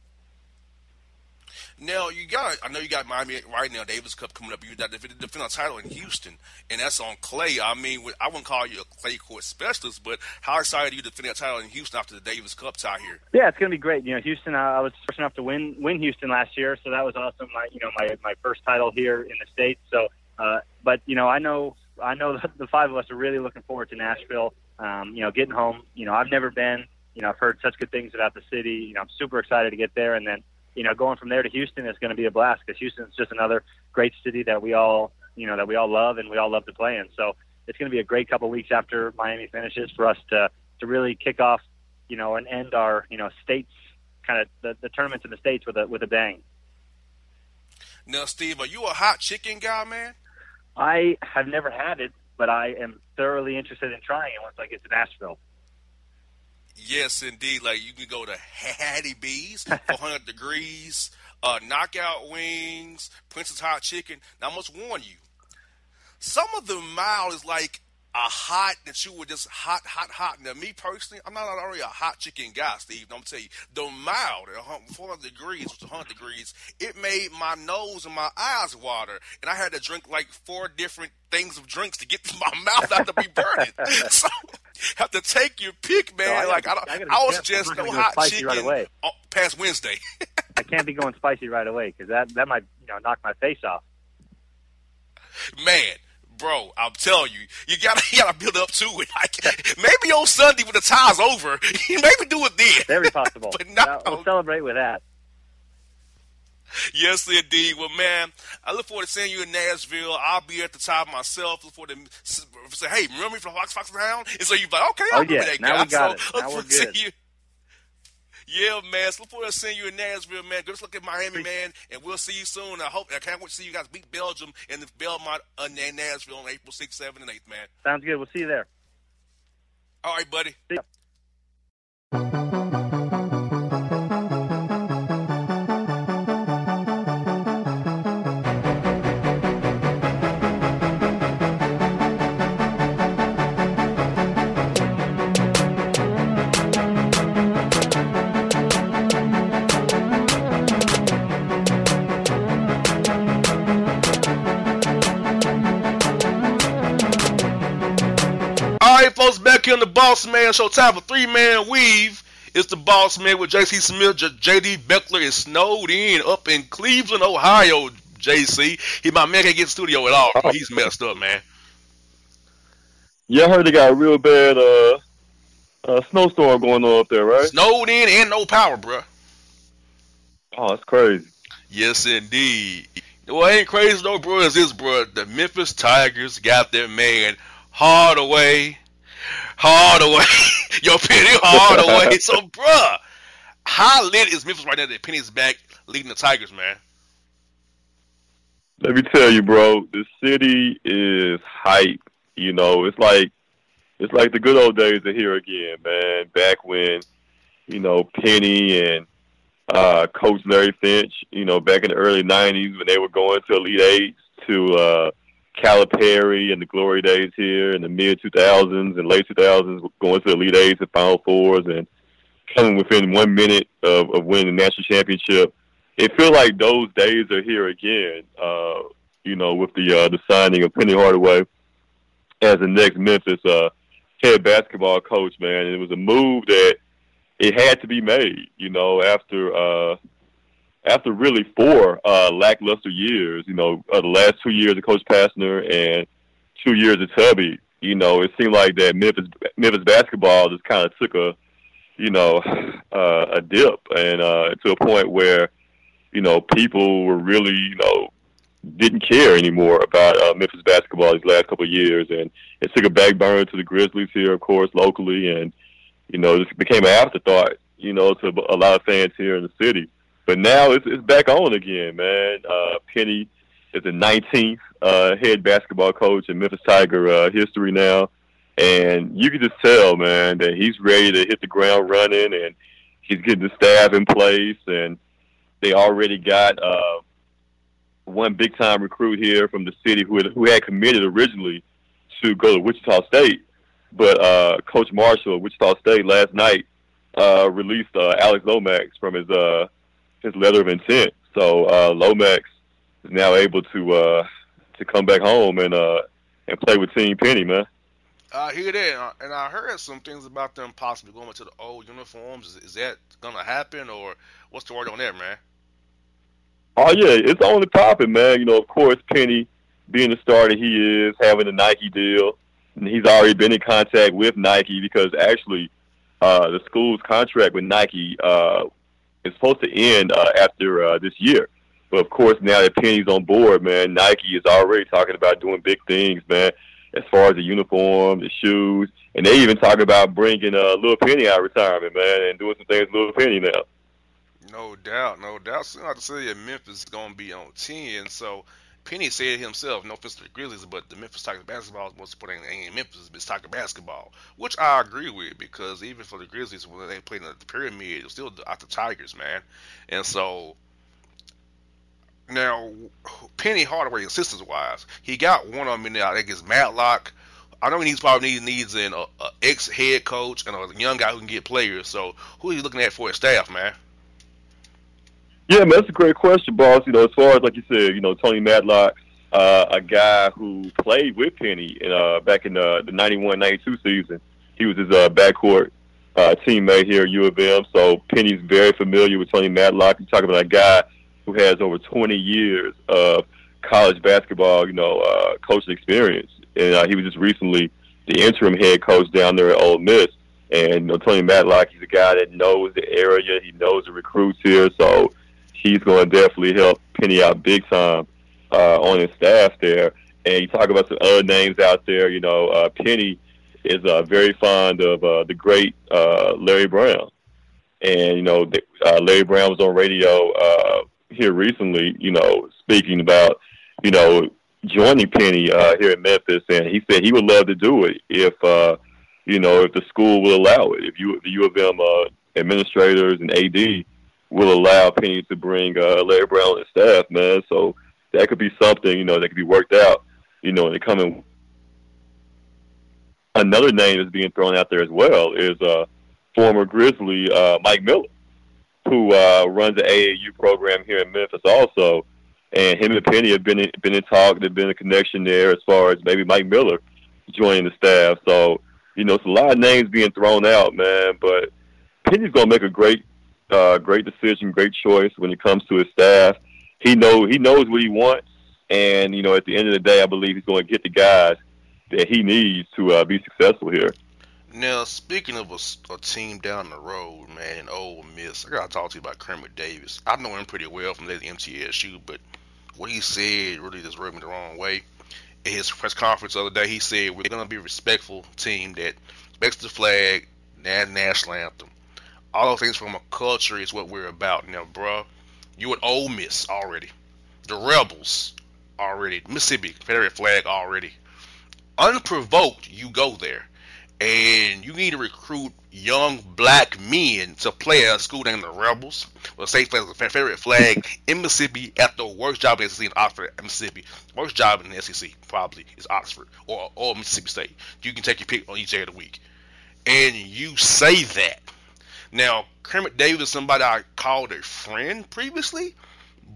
Now you got, I know you got Miami right now, Davis Cup coming up. You got the a title in Houston, and that's on clay. I mean, I wouldn't call you a clay court specialist, but how excited are you to defend that title in Houston after the Davis Cup tie here? Yeah, it's going to be great. You know, Houston, I was fortunate enough to win win Houston last year, so that was awesome. My, you know, my my first title here in the states. So, uh, but you know, I know I know the, the five of us are really looking forward to Nashville. Um, you know, getting home. You know, I've never been. You know, I've heard such good things about the city. You know, I'm super excited to get there, and then you know, going from there to Houston is going to be a blast because Houston's just another great city that we all you know that we all love and we all love to play in. So it's going to be a great couple of weeks after Miami finishes for us to to really kick off, you know, and end our you know states kind of the, the tournaments in the states with a with a bang. Now, Steve, are you a hot chicken guy, man? I have never had it, but I am thoroughly interested in trying it once I get to Nashville. Yes, indeed. Like you can go to Hattie B's, 400 degrees, uh, knockout wings, Prince's Hot Chicken. Now, I must warn you, some of the mile is like a hot that you were just hot, hot, hot. Now, me personally, I'm not already a hot chicken guy, Steve. I'm tell you, the mild at 400 degrees, 100 degrees, it made my nose and my eyes water, and I had to drink like four different things of drinks to get my mouth not to be burning. so, have to take your pick, man. No, I like I, I, I was just no hot chicken right away. past Wednesday. I can't be going spicy right away because that that might you know knock my face off. Man, bro, I'm telling you, you gotta you gotta build up to it. Like, maybe on Sunday when the tie's over, maybe do it then. Very possible. but not, we'll celebrate with that. Yes, indeed. Well, man, I look forward to seeing you in Nashville. I'll be at the top myself. Look forward to say, hey, remember me from Fox Fox Town? And so you're like, okay, I oh, yeah. that now guy. We got so, it. Now we're good. Yeah, man. So look forward to seeing you in Nashville, man. Just look at Miami, man, and we'll see you soon. I hope I can't wait to see you guys beat Belgium in the Belmont uh, Nashville on April 6th, 7th, and 8th, man. Sounds good. We'll see you there. All right, buddy. Ya. folks, back here on the Boss Man Show. Time for three man weave. It's the Boss Man with JC Smith. JD Beckler is snowed in up in Cleveland, Ohio. JC, he my man can't get studio at all. Bro. He's messed up, man. Yeah, I heard they got a real bad uh, uh, snowstorm going on up there, right? Snowed in and no power, bro. Oh, that's crazy. Yes, indeed. What ain't crazy though, bro, is this, bro. The Memphis Tigers got their man Hardaway Hardaway. Yo, Penny Hardaway. so, bruh, how lit is Memphis right now that Penny's back leading the Tigers, man? Let me tell you, bro, the city is hype. You know, it's like it's like the good old days are here again, man. Back when, you know, Penny and uh, Coach Larry Finch, you know, back in the early 90s when they were going to Elite Eight to uh, Calipari and the glory days here in the mid 2000s and late 2000s, going to the Elite Eights and Final Fours and coming within one minute of, of winning the national championship. It feels like those days are here again. Uh, you know, with the uh, the signing of Penny Hardaway as the next Memphis uh, head basketball coach, man, and it was a move that it had to be made. You know, after uh, after really four uh, lackluster years, you know, uh, the last two years of Coach Pastner and two years of Tubby, you know, it seemed like that Memphis Memphis basketball just kind of took a, you know, uh, a dip, and uh, to a point where, you know, people were really, you know, didn't care anymore about uh, Memphis basketball these last couple of years, and it took a back burner to the Grizzlies here, of course, locally, and you know, this became an afterthought, you know, to a lot of fans here in the city. But now it's it's back on again, man. Uh, Penny is the 19th uh, head basketball coach in Memphis Tiger uh, history now, and you can just tell, man, that he's ready to hit the ground running, and he's getting the staff in place, and they already got. Uh, one big time recruit here from the city who had, who had committed originally to go to Wichita State, but uh, Coach Marshall of Wichita State last night uh, released uh, Alex Lomax from his uh, his letter of intent. So uh, Lomax is now able to uh, to come back home and uh, and play with Team Penny, man. I hear that, and I heard some things about them possibly going to the old uniforms. Is, is that gonna happen, or what's the word on that, man? Oh yeah, it's on the topic, man. You know, of course, Penny being the starter he is, having a Nike deal, and he's already been in contact with Nike because actually, uh, the school's contract with Nike uh, supposed to end uh, after uh, this year. But of course, now that Penny's on board, man, Nike is already talking about doing big things, man. As far as the uniform, the shoes, and they even talk about bringing uh, Little Penny out of retirement, man, and doing some things with Little Penny now. No doubt, no doubt. So I have to say that Memphis is going to be on 10. So Penny said himself, no offense to the Grizzlies, but the Memphis Tigers basketball was put in ain't Memphis, it's Tiger basketball, which I agree with because even for the Grizzlies when they played in the pyramid, it was still out the Tigers, man. And so now Penny Hardaway, assistance wise, he got one of them in there. I think it's Matlock. I know he needs probably needs needs an ex head coach and a young guy who can get players. So who are you looking at for his staff, man? Yeah, man, that's a great question, boss. You know, as far as like you said, you know, Tony Matlock, uh, a guy who played with Penny in, uh, back in uh, the 91-92 season. He was his uh, backcourt uh, teammate here at U of M. So Penny's very familiar with Tony Matlock. You talk about a guy who has over 20 years of college basketball, you know, uh, coaching experience, and uh, he was just recently the interim head coach down there at Ole Miss. And you know, Tony Matlock, he's a guy that knows the area. He knows the recruits here. So he's going to definitely help Penny out big time uh, on his staff there. And you talk about some other names out there. You know, uh, Penny is uh, very fond of uh, the great uh, Larry Brown, and you know, the, uh, Larry Brown was on radio uh, here recently. You know, speaking about you know joining Penny uh, here in Memphis, and he said he would love to do it if uh, you know if the school will allow it. If you the U of M uh, administrators and AD will allow Penny to bring uh, Larry Brown and staff, man. So that could be something, you know, that could be worked out, you know, in the coming. Another name that's being thrown out there as well is uh, former Grizzly uh, Mike Miller, who uh, runs the AAU program here in Memphis also. And him and Penny have been in, been in talk. There's been a connection there as far as maybe Mike Miller joining the staff. So, you know, it's a lot of names being thrown out, man. But Penny's going to make a great uh, great decision, great choice when it comes to his staff. He know he knows what he wants, and you know at the end of the day, I believe he's going to get the guys that he needs to uh, be successful here. Now, speaking of a, a, team down the road, man, in Ole Miss, I gotta talk to you about Kermit Davis. I know him pretty well from the MTSU, but what he said really just rubbed me the wrong way. In his press conference the other day, he said we're gonna be a respectful team that respects the flag, and national anthem all those things from a culture is what we're about now, bro. You at Ole Miss already. The Rebels already. Mississippi Confederate flag already. Unprovoked, you go there. and you need to recruit young black men to play at a school named the Rebels, with a safe flag, Confederate flag in Mississippi at the worst job in the SEC in Oxford, Mississippi. Worst job in the SEC probably is Oxford or, or Mississippi State. You can take your pick on each day of the week, and you say that. Now, Kermit Davis is somebody I called a friend previously,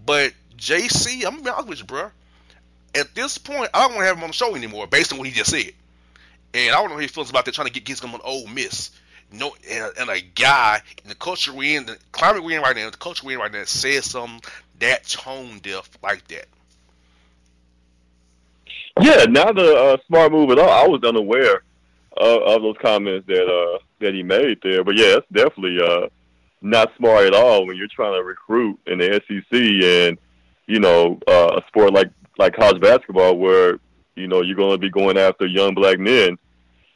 but JC, I'm gonna be honest with you, bro. At this point, I don't want to have him on the show anymore, based on what he just said. And I don't know how he feels about that trying to get get him on Ole Miss. No, and, and, a guy in the culture we're in, the climate we're in right now, the culture we're in right now, says something that tone deaf like that. Yeah, not a uh, smart move at all. I was unaware of, of those comments that uh, that he made there, but yeah, it's definitely uh, not smart at all when you're trying to recruit in the SEC and you know uh, a sport like like college basketball where you know you're going to be going after young black men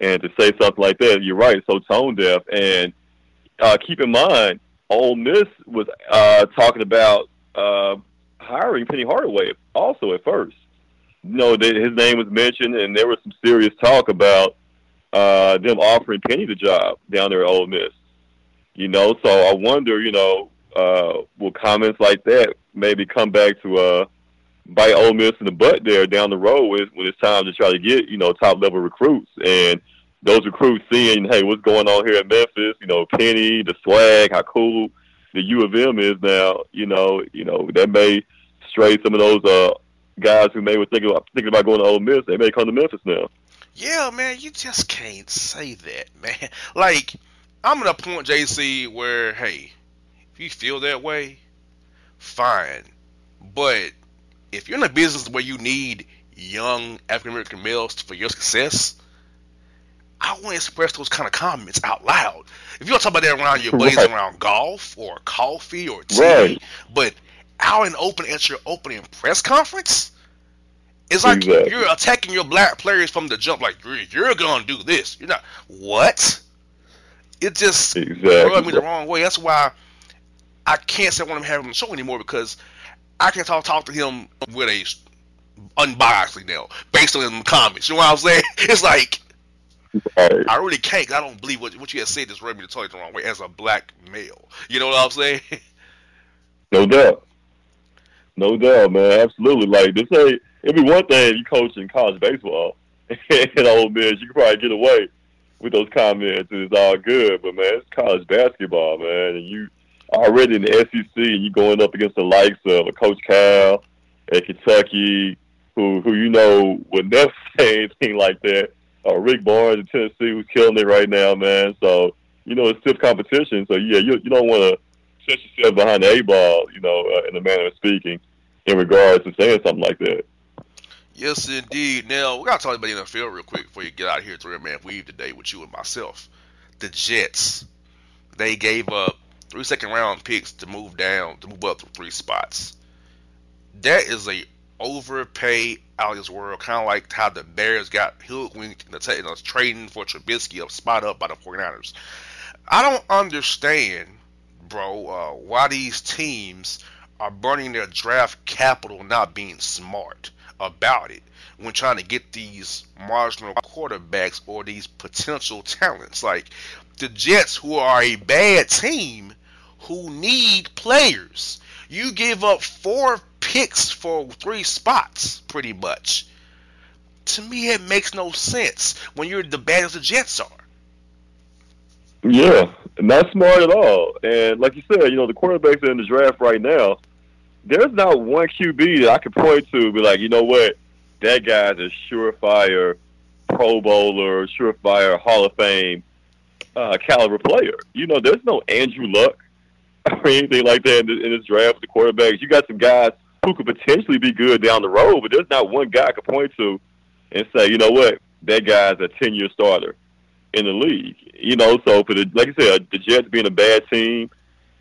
and to say something like that, you're right, so tone deaf. And uh, keep in mind, Ole Miss was uh, talking about uh, hiring Penny Hardaway also at first. You know, that his name was mentioned, and there was some serious talk about uh, them offering Penny the job down there at Ole Miss. You know, so I wonder, you know, uh, will comments like that maybe come back to uh, bite Ole Miss in the butt there down the road when, when it's time to try to get you know top level recruits and those recruits seeing hey what's going on here at Memphis you know Penny the swag how cool the U of M is now you know you know that may stray some of those uh guys who may were thinking about, thinking about going to Ole Miss they may come to Memphis now. Yeah, man, you just can't say that, man. Like I'm at a point, JC, where hey, if you feel that way, fine, but if you're in a business where you need young African American males for your success, I want to express those kind of comments out loud. If you want to talk about that around your buddies right. around golf or coffee or tea, right. but out in open at your opening press conference, it's like exactly. you're attacking your black players from the jump. Like you're, you're gonna do this. You're not. What? It just exactly. rubbed me the wrong way. That's why I can't say I want to have him on the show anymore because I can talk talk to him with a unbiasedly now, based on the comments. You know what I'm saying? It's like right. I really can't. I don't believe what what you have said just rubbed me the toilet the wrong way as a black male. You know what I'm saying? No doubt. No doubt, man. Absolutely. Like this ain't it'd be one thing if you coach in college baseball and Ole Miss, you could probably get away with those comments and it's all good. But man, it's college basketball, man, and you already in the SEC, and you going up against the likes of a Coach Cal at Kentucky, who who you know would never say anything like that. Or Rick Barnes in Tennessee, who's killing it right now, man. So you know it's stiff competition. So yeah, you you don't want to set yourself behind the A ball, you know, uh, in a manner of speaking, in regards to saying something like that. Yes, indeed. Now we gotta talk about the NFL real quick before you get out of here to man weave today with you and myself. The Jets, they gave up three second round picks to move down to move up to three spots. That is a overpay out of this world, kind of like how the Bears got hoodwinked in the t- trading for Trubisky, a spot up by the 49ers. I don't understand, bro, uh, why these teams are burning their draft capital not being smart about it when trying to get these marginal quarterbacks or these potential talents. Like the Jets, who are a bad team, who need players. You give up four picks for three spots, pretty much. To me, it makes no sense when you're the bad as the Jets are. Yeah, not smart at all. And like you said, you know, the quarterbacks in the draft right now. There's not one QB that I could point to be like, you know what, that guy's a surefire Pro Bowler, surefire Hall of Fame uh, caliber player. You know, there's no Andrew Luck or anything like that in, the, in this draft the quarterbacks. You got some guys who could potentially be good down the road, but there's not one guy I could point to and say, you know what, that guy's a 10 year starter in the league. You know, so for the, like I said, the Jets being a bad team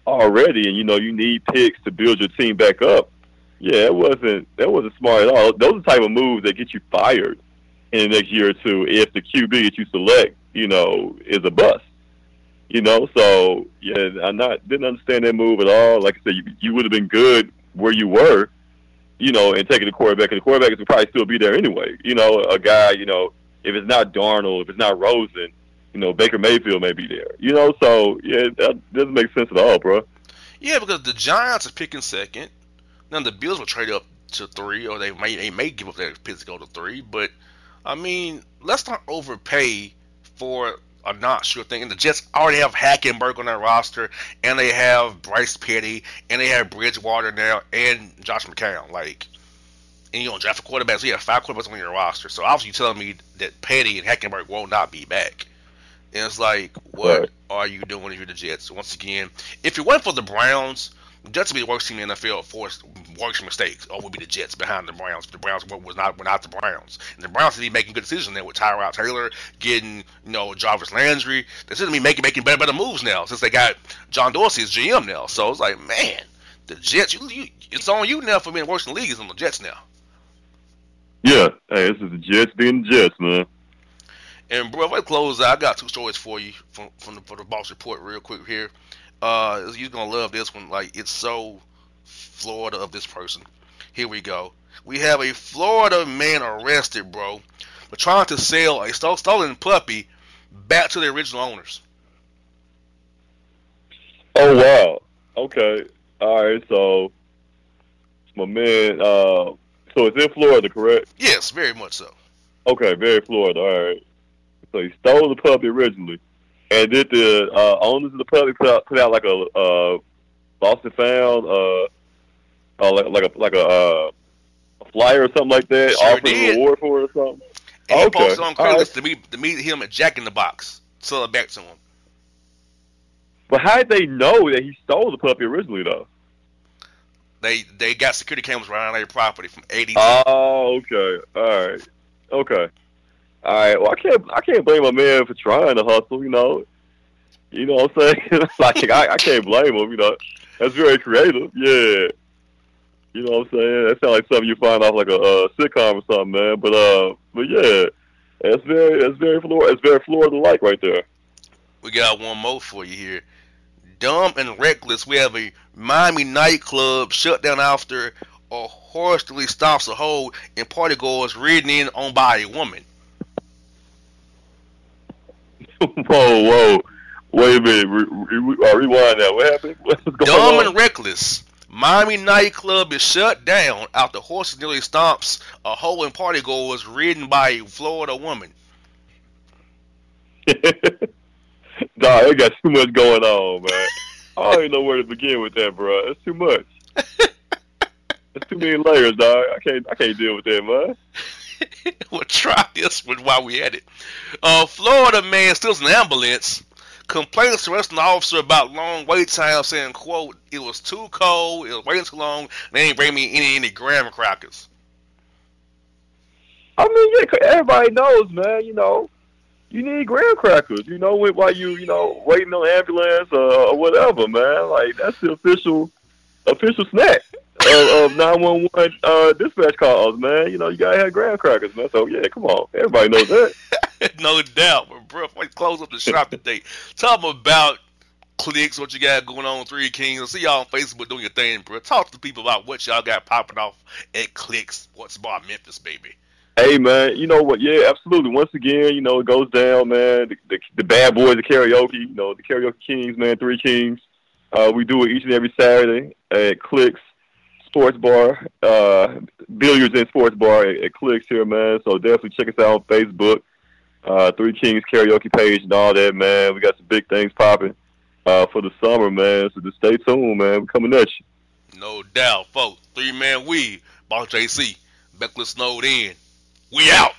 already, and you know, you need picks to build your team back up. Yeah, it wasn't that wasn't smart at all. Those are the type of moves that get you fired in the next year or two if the QB that you select, you know, is a bust. You know, so yeah, I not didn't understand that move at all. Like I said, you, you would have been good where you were, you know, and taking the quarterback, and the quarterback would probably still be there anyway. You know, a guy, you know, if it's not Darnold, if it's not Rosen, you know, Baker Mayfield may be there. You know, so yeah, that doesn't make sense at all, bro. Yeah, because the Giants are picking second. Now the Bills will trade up to three, or they may they may give up their pick to go to three. But I mean, let's not overpay for a not sure thing. And the Jets already have Hackenberg on their roster, and they have Bryce Petty, and they have Bridgewater now, and Josh McCown. Like, and you don't draft a quarterback, so you have five quarterbacks on your roster. So obviously, you're telling me that Petty and Hackenberg will not be back. And it's like, what right. are you doing if you're the Jets? Once again, if it wasn't for the Browns, Jets would be the worst team in the NFL for worst mistakes, or would be the Jets behind the Browns. The Browns was not were not the Browns, and the Browns should be making good decisions there with Tyrod Taylor getting you know Jarvis Landry. They should be making making better better moves now since they got John Dorsey as GM now. So it's like, man, the Jets, you, you, it's on you now for being worse in the league. It's on the Jets now. Yeah, hey, this is the Jets being the Jets, man. And bro, if I close out, I got two stories for you from from the, for the boss report real quick here. Uh, you're gonna love this one. Like it's so Florida of this person. Here we go. We have a Florida man arrested, bro, for trying to sell a stolen puppy back to the original owners. Oh wow. Okay. All right. So my man. Uh, so it's in Florida, correct? Yes, very much so. Okay, very Florida. All right. So he stole the puppy originally, and did the uh, owners of the puppy put out, put out like a uh, lost and found, uh, uh, like like a like a, uh, a flyer or something like that, sure offering a reward for it or something. And okay. he posted on Craigslist right. to meet to meet him at Jack in the Box, sell it back to him. But how did they know that he stole the puppy originally, though? They they got security cameras around their property from eighty. Oh, okay, all right, okay. All right. Well, I can't. I can't blame a man for trying to hustle. You know. You know what I'm saying? like I, I can't blame him. You know, that's very creative. Yeah. You know what I'm saying? That sounds like something you find off like a, sitcom or something, man. But uh, but yeah, that's very that's very Florida. It's very Florida-like right there. We got one more for you here. Dumb and reckless. We have a Miami nightclub shut down after a horribly stops a hole and partygoers ridden in on by a woman. whoa, whoa. Wait a minute. Re- re- uh, rewind that. What happened? What's going Dumb on? and reckless. Miami nightclub is shut down after horses nearly stomps a hole in partygoers ridden by a Florida woman. Dog, they got too much going on, man. I don't even know where to begin with that, bro. That's too much. That's too many layers, dog. I can't, I can't deal with that, man. we'll try this one while we at it. Uh, Florida man steals an ambulance, complains to arresting officer about long wait time, saying, "quote It was too cold. It was waiting too long. They ain't bring me any any graham crackers." I mean, yeah, everybody knows, man. You know, you need graham crackers. You know, while you you know waiting on ambulance uh, or whatever, man. Like that's the official official snack of, of 911 uh, dispatch calls, man. You know, you gotta have graham crackers, man. So yeah, come on, everybody knows that. no doubt, but bro, close up the shop today, talk about clicks, what you got going on, Three Kings. I see y'all on Facebook doing your thing, bro. Talk to people about what y'all got popping off at Clicks Sports Bar Memphis, baby. Hey man, you know what? Yeah, absolutely. Once again, you know it goes down, man. The, the, the bad boys, the karaoke, you know the karaoke kings, man. Three Kings. Uh, we do it each and every Saturday at Clicks sports bar, uh, billiards and sports bar at, at Clicks here, man. So definitely check us out on Facebook, uh, Three Kings karaoke page and all that, man. We got some big things popping uh, for the summer, man. So just stay tuned, man. We're coming at you. No doubt, folks. Three man we, Boss JC, Beckler snowed in. We out.